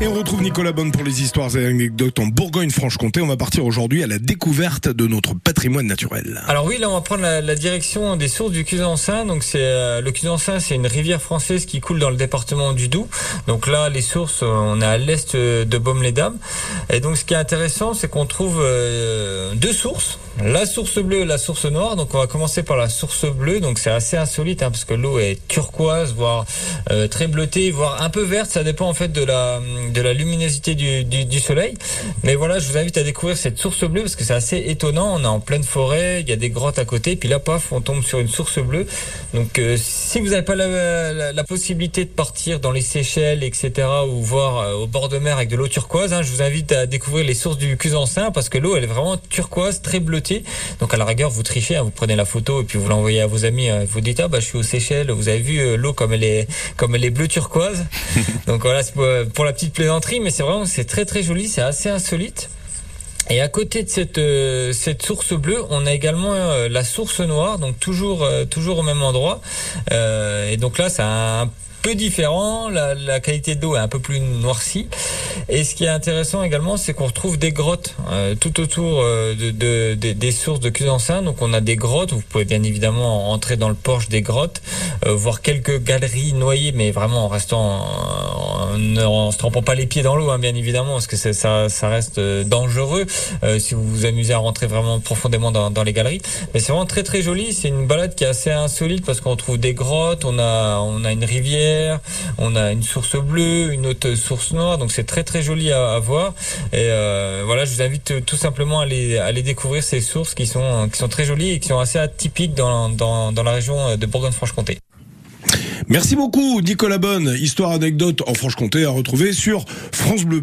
Et on retrouve Nicolas Bonne pour les histoires et anecdotes en Bourgogne-Franche-Comté. On va partir aujourd'hui à la découverte de notre patrimoine naturel. Alors oui, là on va prendre la, direction des sources du Cusançin. Donc c'est euh, le Cusançin, c'est une rivière française qui coule dans le département du Doubs. Donc là, les sources, on est à l'est de Baume-les-Dames. Et donc ce qui est intéressant, c'est qu'on trouve euh, deux sources la source bleue et la source noire. Donc on va commencer par la source bleue. Donc c'est assez insolite hein, parce que l'eau est turquoise, voire euh, très bleutée, voire un peu verte. Ça dépend en fait de la de la luminosité du, du, du, soleil. Mais voilà, je vous invite à découvrir cette source bleue parce que c'est assez étonnant. On est en pleine forêt, il y a des grottes à côté, puis là paf, on tombe sur une source bleue. Donc euh, si vous n'avez pas la, la, la, possibilité de partir dans les Seychelles, etc., ou voir euh, au bord de mer avec de l'eau turquoise, hein, je vous invite à découvrir les sources du Cusançin parce que l'eau elle est vraiment turquoise, très bleutée donc à la rigueur, vous trichez, hein, vous prenez la photo et puis vous l'envoyez à vos amis. Hein. vous dites ah bah je suis aux Seychelles, vous avez vu euh, l'eau comme elle est comme elle est bleue turquoise. Donc voilà, c'est pour, la petite plaisanterie, mais c'est vraiment c'est très très joli, c'est assez insolite. Et à côté de cette euh, source bleue, on a également euh, la source noire, donc toujours toujours au même endroit. et donc là, c'est un peu différent, la, qualité d'eau est un peu plus noircie. Et ce qui est intéressant également, c'est qu'on retrouve des grottes euh, tout autour euh, de, de, de, des sources de Cusançin. Donc on a des grottes, vous pouvez bien évidemment entrer dans le porche des grottes, euh, voir quelques galeries noyées, mais vraiment en restant en, se trempant pas les pieds dans l'eau, hein, bien évidemment, parce que ça, ça reste dangereux si vous vous amusez à rentrer vraiment profondément dans, dans les galeries. Mais c'est vraiment très très joli. C'est une balade qui est assez insolite parce qu'on trouve des grottes, on a on a une rivière on a une source bleue, une autre source noire, donc c'est très très joli à, voir. Et euh, voilà, je vous invite tout simplement à aller, à aller découvrir ces sources qui sont, qui sont très jolies et qui sont assez atypiques dans, dans, dans la région de Bourgogne-Franche-Comté. Merci beaucoup Nicolas Bonne, histoire anecdote en Franche-Comté à retrouver sur France Bleu.